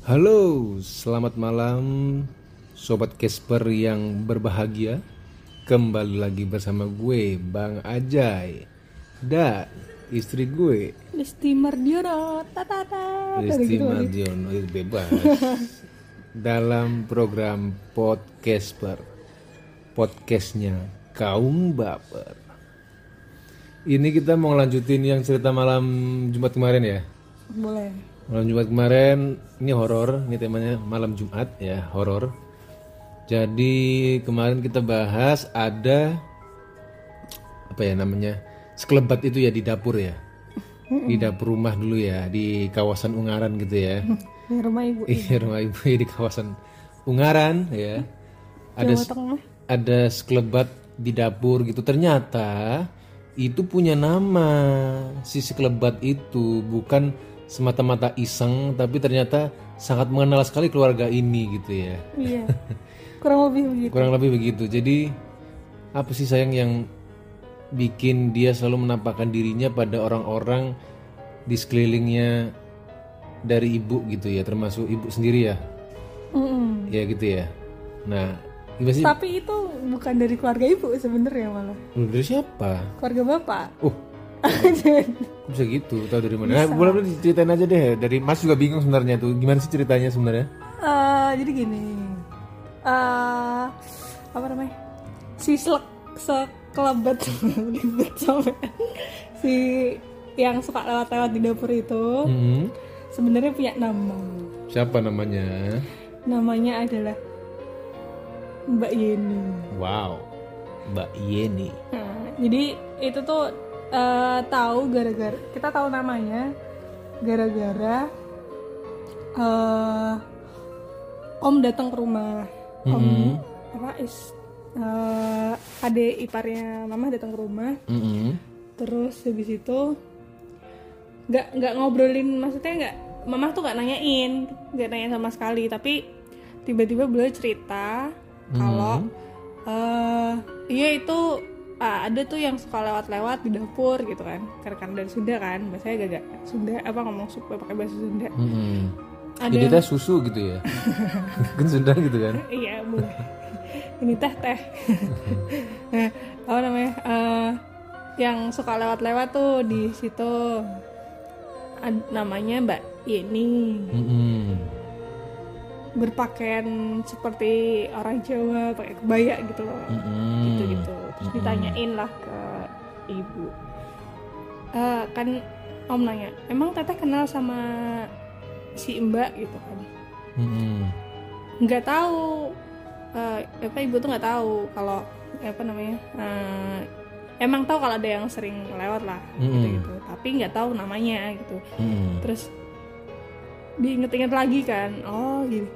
Halo, selamat malam Sobat Casper yang berbahagia. Kembali lagi bersama gue, Bang Ajay. Dan istri gue, Listi Mardiono, tatata. Risti gitu kali. Mardiono itu bebas. Dalam program Podcasper Podcastnya Kaum Baper. Ini kita mau lanjutin yang cerita malam Jumat kemarin ya? Boleh. Malam Jumat kemarin ini horor, ini temanya malam Jumat ya, horor. Jadi kemarin kita bahas ada apa ya namanya? Sekelebat itu ya di dapur ya. Di dapur rumah dulu ya, di kawasan Ungaran gitu ya. Ini rumah ibu. Iya, rumah ibu ya di kawasan Ungaran ya. Ada ada sekelebat di dapur gitu. Ternyata itu punya nama si sekelebat itu bukan semata-mata iseng tapi ternyata sangat mengenal sekali keluarga ini gitu ya. Iya. Kurang lebih begitu. Kurang lebih begitu. Jadi apa sih sayang yang bikin dia selalu menampakkan dirinya pada orang-orang di sekelilingnya dari ibu gitu ya, termasuk ibu sendiri ya. Mm-mm. Ya gitu ya. Nah, gimana sih? Tapi itu bukan dari keluarga ibu sebenarnya malah. Dari siapa? Keluarga bapak. Oh, kok bisa gitu? Tahu dari mana? Nah, boleh diceritain aja deh. Dari Mas juga bingung sebenarnya tuh. Gimana sih ceritanya sebenarnya? Eh, jadi gini. eh apa namanya? Si selek sekelebat si yang suka lewat-lewat di dapur itu Hmm. sebenarnya punya nama. Siapa namanya? Namanya adalah Mbak Yeni. Wow, Mbak Yeni. Nah, jadi itu tuh eh, tahu gara-gara kita tahu namanya gara-gara eh, Om datang ke rumah. Om Mhm. apa is adik iparnya Mama datang ke rumah. Mm-mm. Terus habis itu nggak nggak ngobrolin maksudnya nggak Mama tuh nggak nanyain nggak nanya sama sekali tapi tiba-tiba beliau cerita kalau eh iya itu ah, ada tuh yang suka lewat-lewat di dapur gitu kan karena kan dari Sunda kan bahasanya gak Sunda apa ngomong suka pakai bahasa Sunda Mm-mm. ada Jadi teh susu gitu ya? kan Sunda gitu kan? iya boleh ini teh teh nah apa namanya eh, yang suka lewat-lewat tuh di situ Ad- namanya Mbak Yeni Mm-mm. berpakaian seperti orang Jawa pakai kebaya gitu loh Mm-mm. gitu gitu terus ditanyain lah ke ibu. Eh, kan om nanya emang teteh kenal sama si mbak? Gitu kan. Nggak tahu. Eh, apa ibu tuh nggak tahu kalau apa namanya eh, emang tahu kalau ada yang sering lewat lah gitu Mm-mm. gitu. Tapi nggak tahu namanya gitu. Mm-mm. terus diinget-inget lagi kan oh gini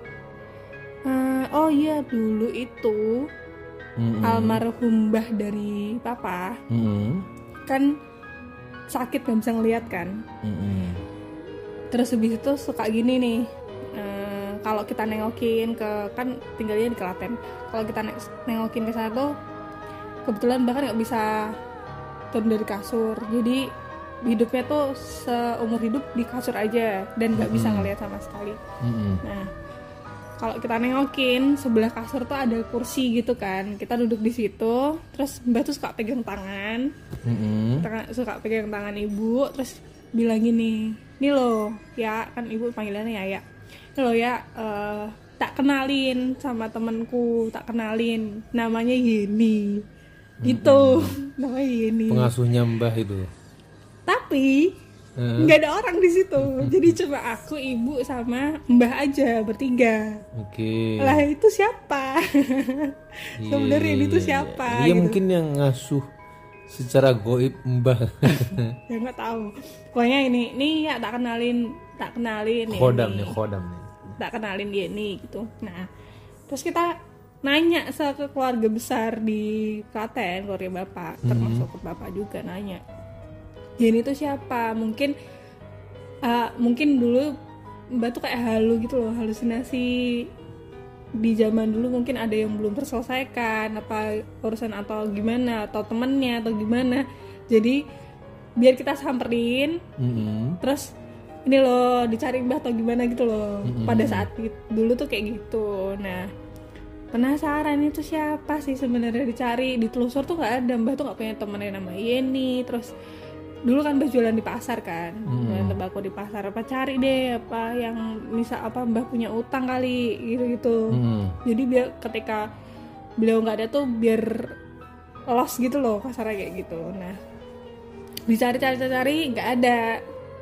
Eh, oh iya dulu itu Mm-mm. almarhum mbah dari papa Mm-mm. kan sakit nggak bisa ngeliat kan Mm-mm. terus habis itu suka gini nih eh, kalau kita nengokin ke kan tinggalnya di Klaten kalau kita ne- nengokin ke sana tuh kebetulan bahkan nggak bisa turun dari kasur jadi hidupnya tuh seumur hidup di kasur aja dan nggak bisa ngelihat sama sekali Mm-mm. nah kalau kita nengokin sebelah kasur tuh ada kursi gitu kan. Kita duduk di situ terus mbak tuh suka pegang tangan. Tangan- suka pegang tangan ibu terus bilang gini nih loh ya kan ibu panggilannya ya ya. Loh ya eh, tak kenalin sama temenku tak kenalin. Namanya Yeni. Gitu. Namanya Yeni. Pengasuhnya Mbah itu. tapi. Nggak ada orang di situ jadi cuma aku ibu sama mbah aja bertiga Oke. lah itu siapa sebenarnya ini tuh Iya, siapa Iya gitu. mungkin yang ngasuh secara goib Mbah. ya nggak tahu pokoknya ini ini ya tak kenalin tak kenalin ya ini. nih, khodam nih. tak kenalin dia nih gitu nah terus kita nanya ke keluarga besar di Klaten keluarga bapak termasuk ke bapak juga nanya Yeni itu siapa? Mungkin eh, mungkin dulu mbak tuh kayak halu gitu loh halusinasi di zaman dulu mungkin ada yang belum terselesaikan apa urusan atau gimana atau temennya atau gimana. Jadi biar kita samperin Mm-mm. terus ini loh dicari mbah atau gimana gitu loh pada saat dulu tuh kayak gitu. Nah penasaran itu siapa sih sebenarnya dicari? Ditelusur tuh nggak ada mbah tuh nggak punya temen yang nama Yeni terus dulu kan mbah jualan di pasar kan jualan tembakau di pasar apa cari deh apa yang misal apa mbah punya utang kali gitu gitu Mm-mm. jadi biar ketika beliau nggak ada tuh biar lost gitu loh kasarnya kayak gitu. Nah dicari cari cari nggak ada.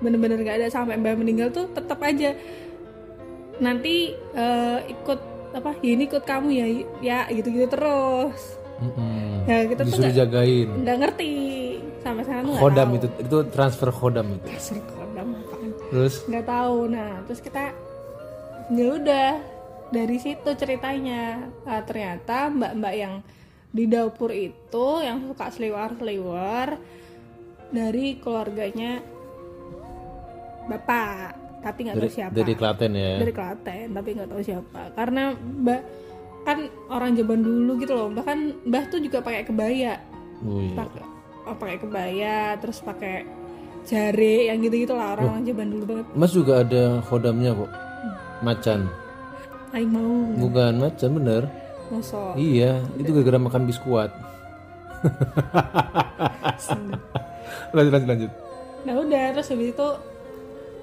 Bener-bener nggak ada sampai mbak meninggal tuh tetap aja. Nanti eh, ikut apa ya ini ikut kamu ya ya gitu gitu terus. Mm-mm. ya kita tuh Disuruh nggak jagain. nggak ngerti sampai sekarang tuh Khodam itu itu transfer khodam itu. Dasar kodam apaan? Terus? Nggak tahu. Nah terus kita ya udah dari situ ceritanya. Ah, ternyata mbak-mbak yang di dapur itu yang suka seliwar-seliwar dari keluarganya bapak tapi nggak tahu siapa. dari Klaten ya. dari Klaten tapi nggak tahu siapa. Karena mbak kan orang zaman dulu gitu loh. Bahkan mbah tuh juga pakai kebaya. Wih. pakai oh, pakai kebaya terus pakai jari yang gitu gitu lah orang-orang zaman dulu banget Mas juga ada khodamnya kok. Macan. Aing mau Bukan macan bener. mosok Iya, itu gara-gara makan biskuat. lanjut lanjut lanjut. nah udah terus habis itu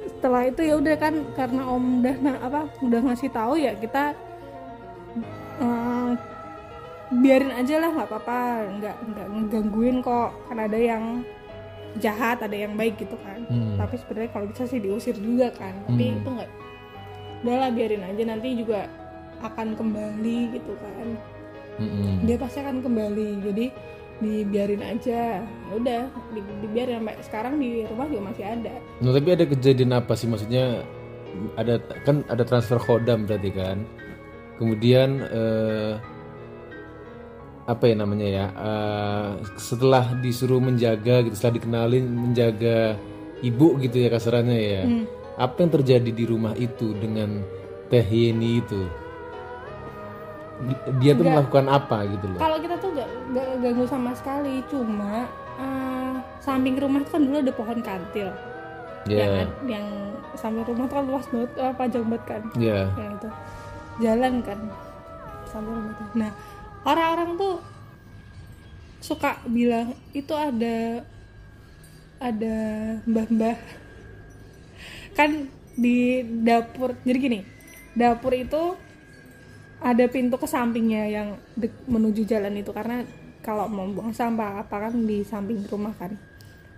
setelah itu ya udah kan karena om udah na- apa udah ngasih tahu ya kita biarin aja lah nggak apa-apa nggak nggak ngegangguin kok kan ada yang jahat ada yang baik gitu kan Hmm. tapi sebenarnya kalau bisa sih diusir juga kan tapi Hmm. itu nggak udahlah biarin aja nanti juga akan kembali gitu kan Mm-mm. dia pasti akan kembali jadi dibiarin aja Ya udah di, dibiarin sampai sekarang di rumah juga masih ada Nah, tapi ada kejadian apa sih maksudnya? Ada kan ada transfer khodam berarti kan. Kemudian eh, apa ya namanya ya? eh, setelah disuruh menjaga gitu, setelah dikenalin menjaga ibu gitu ya kasarannya ya. Hmm. Apa yang terjadi di rumah itu dengan Teh Yeni itu? Di- Dia tuh melakukan apa gitu loh? kalau kita tuh gak, gak ganggu sama sekali cuma eh, samping rumah itu kan dulu ada pohon kantil Ya, yang, yang samping rumah tuh kan luas banget eh, panjang banget kan ya. yang itu jalan kan samping rumah tuh nah orang-orang tuh suka bilang itu ada ada mbah-mbah kan di dapur jadi gini dapur itu ada pintu ke sampingnya yang menuju jalan itu karena kalau mau buang sampah apa kan di samping rumah kan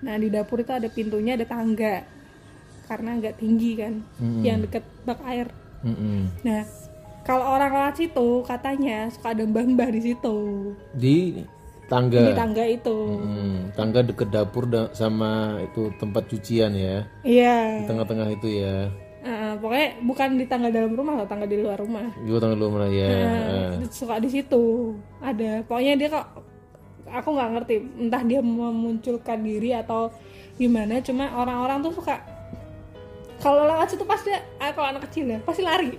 nah di dapur itu ada pintunya ada tangga karena agak tinggi kan Mm-mm. yang deket bak air Mm-mm. nah kalau orang lewat situ katanya suka ada mbah-mbah di situ. Di di tangga. tangga itu. Hmm, tangga deket dapur da- sama itu tempat cucian ya. Iya. Di tengah-tengah itu ya. Eh, pokoknya bukan di tangga dalam rumah atau tangga di luar rumah. Juga tangga luar ya Nah, suka di situ. Ada. Pokoknya dia kok aku nggak ngerti entah dia memunculkan diri atau gimana cuma orang-orang tuh suka kalau lewat situ pasti ah, kalau anak kecil ya pasti lari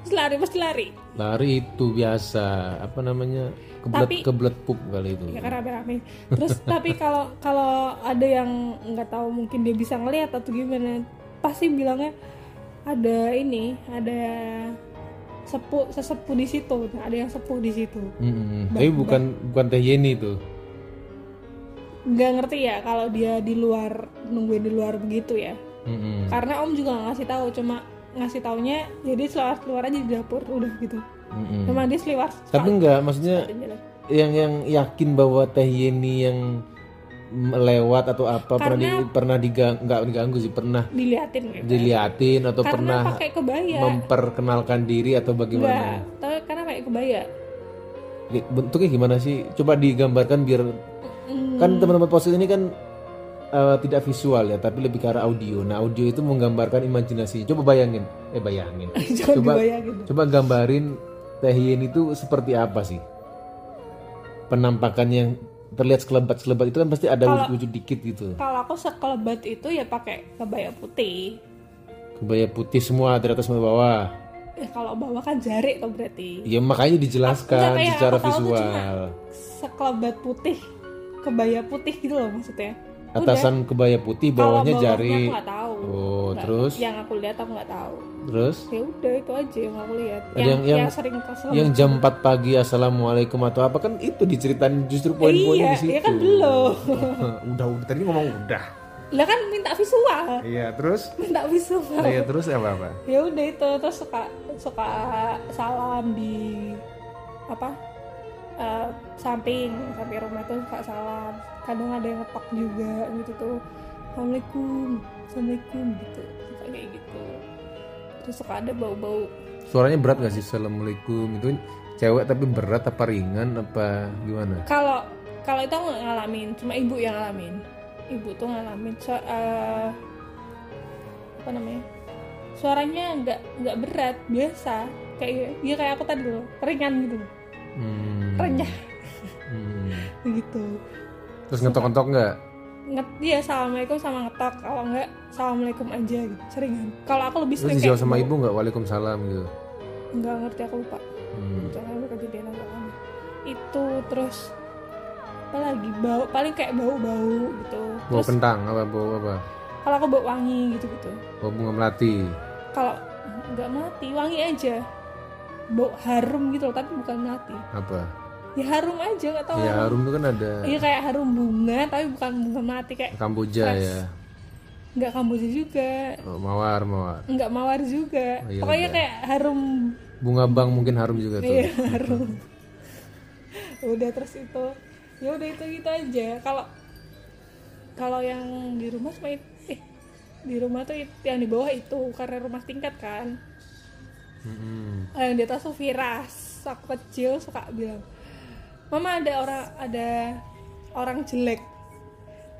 pasti lari pasti lari. Lari itu biasa apa namanya kebelet Tapi- kebelet pup kali itu. Ya kan rame-rame. Terus tapi kalau kalau ada yang nggak tahu mungkin dia bisa ngelihat atau gimana pasti bilangnya ada ini ada sepuh sesepuh di situ. Ada yang sepuh di situ. Mm-mm. tapi bukan bukan teh Yeni itu nggak ngerti ya kalau dia di luar nungguin di luar begitu ya. Mm-mm. karena om juga ngasih tahu cuma ngasih taunya jadi seliwar keluar aja di dapur udah gitu. Mm-mm. cuma dia seliwar tapi enggak maksudnya yang yang yakin bahwa teh Yeni yang melewat atau apa pernah di, pernah digang nggak diganggu sih pernah diliatin gitu. diliatin atau karena pernah pakai kebaya. memperkenalkan diri atau enggak bagaimana tapi karena pakai kebaya. Bentuknya gimana sih? Coba digambarkan biar Mm, kan teman-teman podcast ini kan eh, tidak visual ya tapi lebih ke arah audio. Nah audio itu menggambarkan imajinasi. Coba bayangin. Eh bayangin. Coba dibayangin. coba gambarin Teh Yen itu seperti apa sih? Penampakan yang terlihat sekelebat-sekelebat itu kan pasti ada wujud-wujud dikit gitu. Kalau aku sekelebat itu ya pakai kebaya putih. Kebaya putih semua dari atas sampai bawah. Ya kalau bawah kan jari tuh berarti. Ya makanya dijelaskan secara aku visual. sekelebat putih kebaya putih gitu loh maksudnya atasan kebaya putih bawahnya jari. aku tahu. Oh nggak- terus? yang aku lihat aku nggak tahu. Terus? Ya udah itu aja yang aku lihat. Ada yang- yang- sering kesel. yang jam 4 pagi assalamualaikum atau apa kan itu diceritain justru poin-poinnya iya di situ. ya kan belum. Udah udah tadi ngomong udah. lah kan minta visual. Iya terus. minta visual. Iya terus apa apa? ya udah itu terus suka suka salam di apa eh, samping samping rumah tuh suka salam. Kadang ada yang ngetok juga gitu tuh. Assalamualaikum assalamualaikum gitu. Suka kayak gitu. Terus suka ada bau-bau. Suaranya berat gak sih? Assalamualaikum. Itu cewek tapi berat apa ringan apa gimana? kalau kalau itu aku nggak ngalamin. Cuma ibu yang ngalamin. Ibu tuh ngalamin. So, eh, apa namanya? Suaranya nggak nggak berat. Biasa. Kayak ya kayak aku tadi loh. Ringan gitu Hmm. Renyah Hmm. gitu Terus ngetok-ngetok nggak? nget dia assalamualaikum sama ngetok kalau enggak assalamualaikum aja gitu seringan kalau aku lebih Terus sering dijawab sama gitu. ibu nggak? Waalaikumsalam gitu. nggak ngerti aku lupa Hmm. kejadian lama itu terus apa lagi bau paling kayak bau bau gitu Bau terus kentang apa bau apa? kalau aku bau wangi gitu gitu Bau bunga melati. kalau nggak mati wangi aja bau harum gitu loh tapi bukan mati Apa? Ya harum aja nggak tahu Ya harum itu kan ada iya kayak harum bunga tapi bukan bunga mati kayak kamboja ya. nggak kamboja juga Oh, mawar mawar. nggak mawar juga Oh, iya, pokoknya udah. kayak harum Bunga bang mungkin harum juga tuh. iya harum udah terus itu ya udah itu gitu aja kalau kalau yang di rumah cuma it- eh di rumah tuh yang di bawah itu karena rumah tingkat kan Mm-mm. Eh, yang di atas tuh Viras aku kecil suka bilang mama ada orang ada orang jelek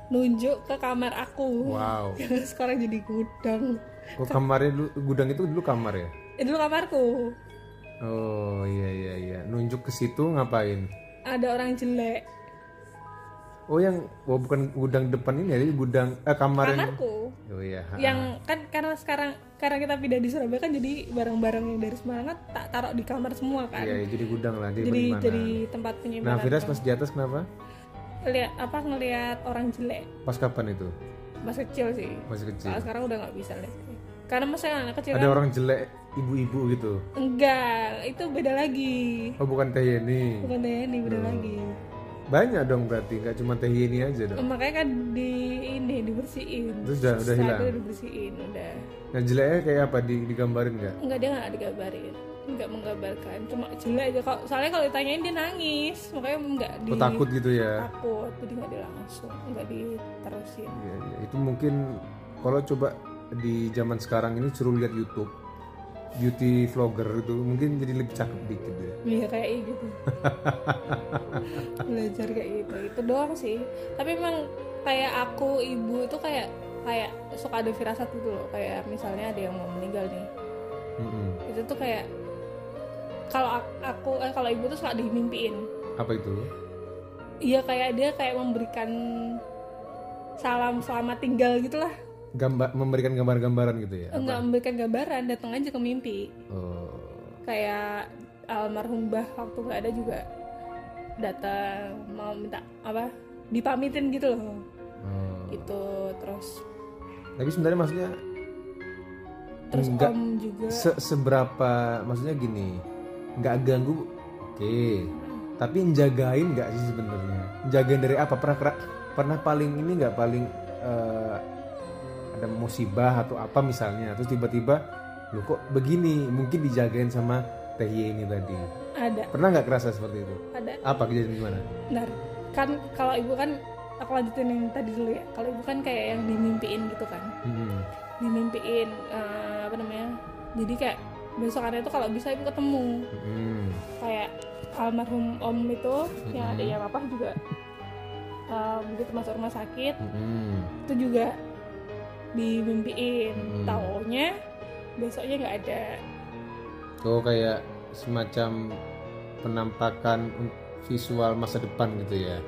nunjuk ke kamar aku Wow. sekarang jadi gudang Kok kamarnya dulu gudang itu dulu kamar ya? itu dulu kamarku Oh iya iya iya. Nunjuk ke situ ngapain? ada orang jelek Oh yang oh bukan gudang depan ini ya, jadi gudang eh kamar yang kamarku Oh iya. yang kan karena sekarang karena kita pindah di Surabaya kan jadi barang-barang yang dari Semarang kan tak taruh di kamar semua kan Iya, jadi gudang lah. Jadi, jadi jadi tempat Nah, penyimpanan Firas pas di atas kenapa? lihat apa ngelihat orang jelek Pas kapan itu? pas kecil sih Masih kecil. kalau sekarang udah nggak bisa lihat karena masa anak kecil Ada kan orang jelek ibu-ibu gitu. enggak itu beda lagi Oh bukan Teh Yeni. bukan ini beda lagi Banyak dong berarti, nggak cuma Teh Yeni aja dong. makanya kan di ini dibersihin Terus udah udah hilang. itu dibersihin udah Yang jeleknya kayak apa? Di, digambarin nggak? enggak dia nggak digambarin nggak menggambarkan cuma jelek aja kalau soalnya kalau ditanyain dia nangis makanya nggak di Oh, takut gitu ya? takut jadi nggak dilangsung nggak diterusin Iya, iya. Itu mungkin kalau coba di zaman sekarang ini suruh lihat YouTube beauty vlogger itu mungkin jadi lebih cakep dikit ya. Iya kayak gitu. Belajar kayak gitu. Itu doang sih. Tapi memang kayak aku ibu itu kayak kayak suka ada firasat gitu loh. Kayak misalnya ada yang mau meninggal nih. Mm-mm. itu tuh kayak kalau ak- aku eh, kalau ibu tuh suka dimimpiin. Apa itu? iya kayak dia kayak memberikan salam selamat tinggal gitulah Gambar memberikan gambar-gambaran gitu ya? enggak memberikan gambaran datang aja ke mimpi. Oh. kayak almarhum Mbah waktu nggak ada juga datang mau minta apa dipamitin gitu loh. Oh. gitu terus. Tapi sebenarnya maksudnya terus Enggak. om juga. se- seberapa maksudnya gini nggak ganggu oke. Tapi njagain nggak sih sebenarnya? Jagain dari apa? Pernah pernah, paling ini nggak? Paling eh, ada musibah atau apa misalnya. Terus tiba-tiba lu kok begini? Mungkin dijagain sama teh ini tadi. Ada. Pernah nggak kerasa seperti itu? Ada. Apa kejadian gimana? Benar. Kan kalau ibu kan aku lanjutin yang tadi dulu ya. Kalau ibu kan kayak yang dimimpiin gitu kan. Hmm. dimimpiin eh, apa namanya? Jadi kayak besokannya itu kalau bisa ibu ketemu. Hmm. kayak almarhum om itu yang adanya papa juga eh, begitu masuk rumah sakit Hmm. itu juga dimimpiin Hmm. taunya besoknya nggak ada. Oh kayak semacam penampakan visual masa depan gitu ya?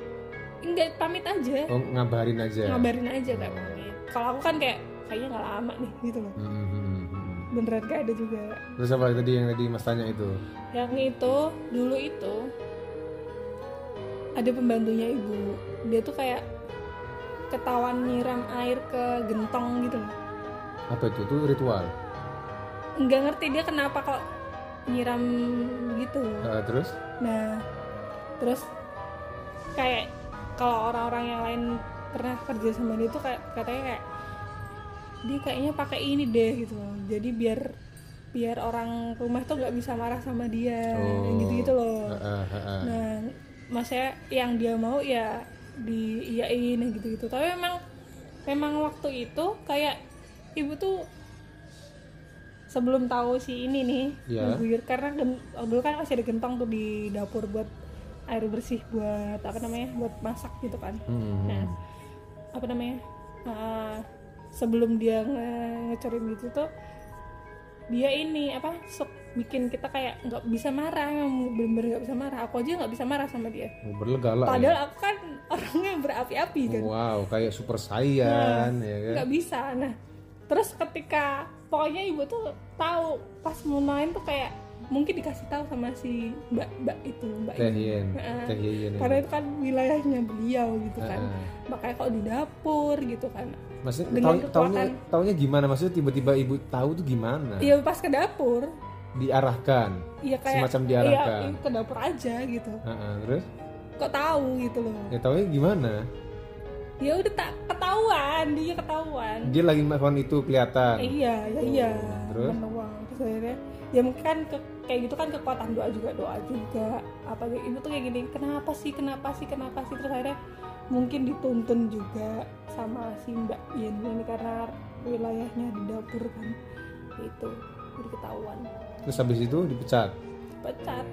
Nggak pamit aja. Oh ngabarin aja. ngabarin aja kayak pamit. Kalau aku kan kayak kayaknya nggak lama nih gitu loh. Hmm, hmm, hmm, hmm. beneran gak ada juga. Terus apa tadi yang tadi mas tanya itu? yang itu dulu itu ada pembantunya ibu. Dia tuh kayak ketahuan nyiram air ke gentong gitu loh Apa itu? Itu ritual. nggak ngerti dia kenapa kok nyiram gitu Nah, terus? nah terus kayak kalau orang-orang yang lain pernah kerja sama dia tuh kayak katanya kayak dia kayaknya pakai ini deh gitu jadi biar biar orang rumah tuh nggak bisa marah sama dia Oh. gitu gitu loh Ah, ah, ah. nah maksudnya yang dia mau ya diiyain gitu gitu tapi memang memang waktu itu kayak ibu tuh sebelum tahu si ini nih Iya. mengguyur karena gen- dulu kan masih ada gentong tuh di dapur buat air bersih buat apa namanya buat masak gitu kan Hmm. nah apa namanya uh, sebelum dia nge- ngecorin gitu tuh dia ini apa sok bikin kita kayak nggak bisa marah yang bener-bener nggak bisa marah aku aja nggak bisa marah sama dia berlegala ya. padahal aku kan orangnya berapi-api kan Wow, kayak super saiyan ya kan. nggak bisa nah terus ketika pokoknya ibu tuh tahu pas mau main tuh kayak mungkin dikasih tahu sama si mbak mbak itu mbak Teh. Yen, Heeh. Teh Yen. ya. karena itu kan wilayahnya beliau gitu kan makanya kok di dapur gitu kan Maksudnya tahu kekuatan. taunya taunya gimana? Maksudnya tiba-tiba ibu tahu tuh gimana? Iya pas ke dapur Diarahkan. Iya kayak Semacam diarahkan. Iya ke dapur aja gitu Heeh, terus kok tahu gitu loh ya taunya gimana? ya udah tak ketahuan dia ketahuan Dia lagi melakukan itu kelihatan. Eh, iya ya iya terus? menuang terus akhirnya ya mungkin kan ke- kayak gitu kan kekuatan doa juga doa juga apa ibu tuh kayak gini kenapa sih kenapa sih kenapa sih terus akhirnya mungkin dituntun juga sama si mbak Yen ini karena wilayahnya di dapur kan itu jadi ketahuan Terus habis itu dipecat. pecat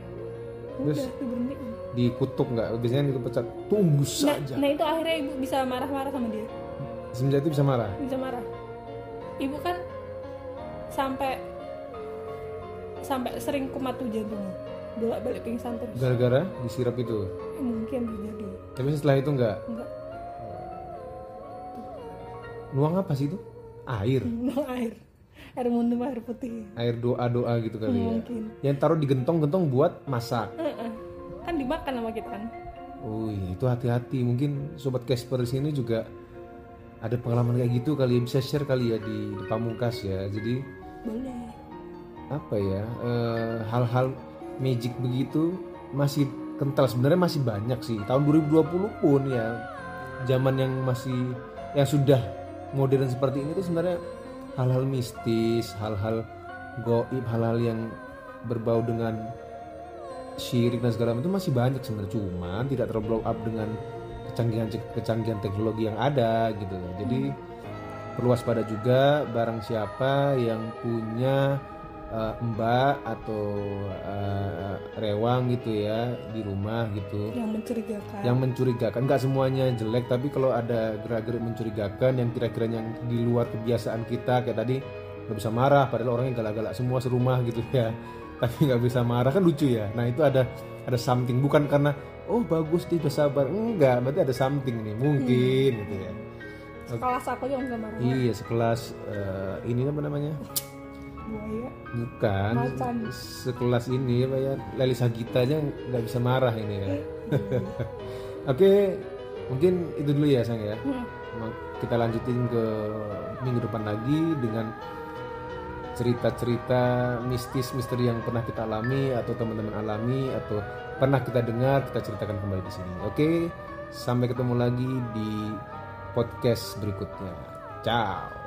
Terus? udah diberhentiin Dikutuk nggak? Biasanya itu pecat. Tunggu nah, saja. nah itu akhirnya ibu bisa marah-marah sama dia Semenjak itu bisa marah. bisa marah ibu kan sampai sampai sering kumat tuh jantungnya bolak balik pingsan terus Gara-gara disirap itu. Eh, mungkin terjadi Tapi setelah itu nggak. enggak Nuang apa sih itu? Air. minum air air minum air putih Air doa-doa gitu kali ya. mungkin Yang taruh di gentong-gentong buat masak. Heeh. kan dimakan sama kita kan Oh iya, itu hati-hati. Mungkin sobat Casper di sini juga ada pengalaman kayak gitu kali ya bisa share kali ya di, di Pamungkas ya. Jadi boleh apa ya eh, hal-hal magic begitu masih kental sebenarnya masih banyak sih. Tahun 2020 pun ya zaman yang masih yang sudah modern seperti ini tuh sebenarnya hal-hal mistis, hal-hal goib, hal-hal yang berbau dengan syirik dan segala macam itu masih banyak sebenarnya cuman tidak terblow up dengan kecanggihan kecanggihan teknologi yang ada gitu loh. Jadi perlu waspada juga barang siapa yang punya eh, mbak atau eh, rewang gitu ya di rumah gitu. Yang mencurigakan. Yang mencurigakan. Nggak semuanya jelek tapi kalau ada gerak-gerik mencurigakan yang kira-kira yang di luar kebiasaan kita kayak tadi nggak bisa marah padahal orangnya galak-galak semua serumah gitu ya. Tapi nggak bisa marah kan lucu ya. Nah itu ada ada something. Bukan karena oh bagus dia udah sabar. Enggak berarti ada something nih mungkin gitu ya. Kelas aku aja nggak marah? Iya sekelas eh, ini apa namanya buaya bukan. Macan. sekelas ini apa ya Leli Sagita aja nggak bisa marah ini ya. Oke mungkin itu dulu ya sang ya. Hmm. Kita lanjutin ke minggu depan lagi dengan cerita-cerita mistis misteri yang pernah kita alami atau teman-teman alami atau pernah kita dengar kita ceritakan kembali di sini. Oke sampai ketemu lagi di podcast berikutnya. Ciao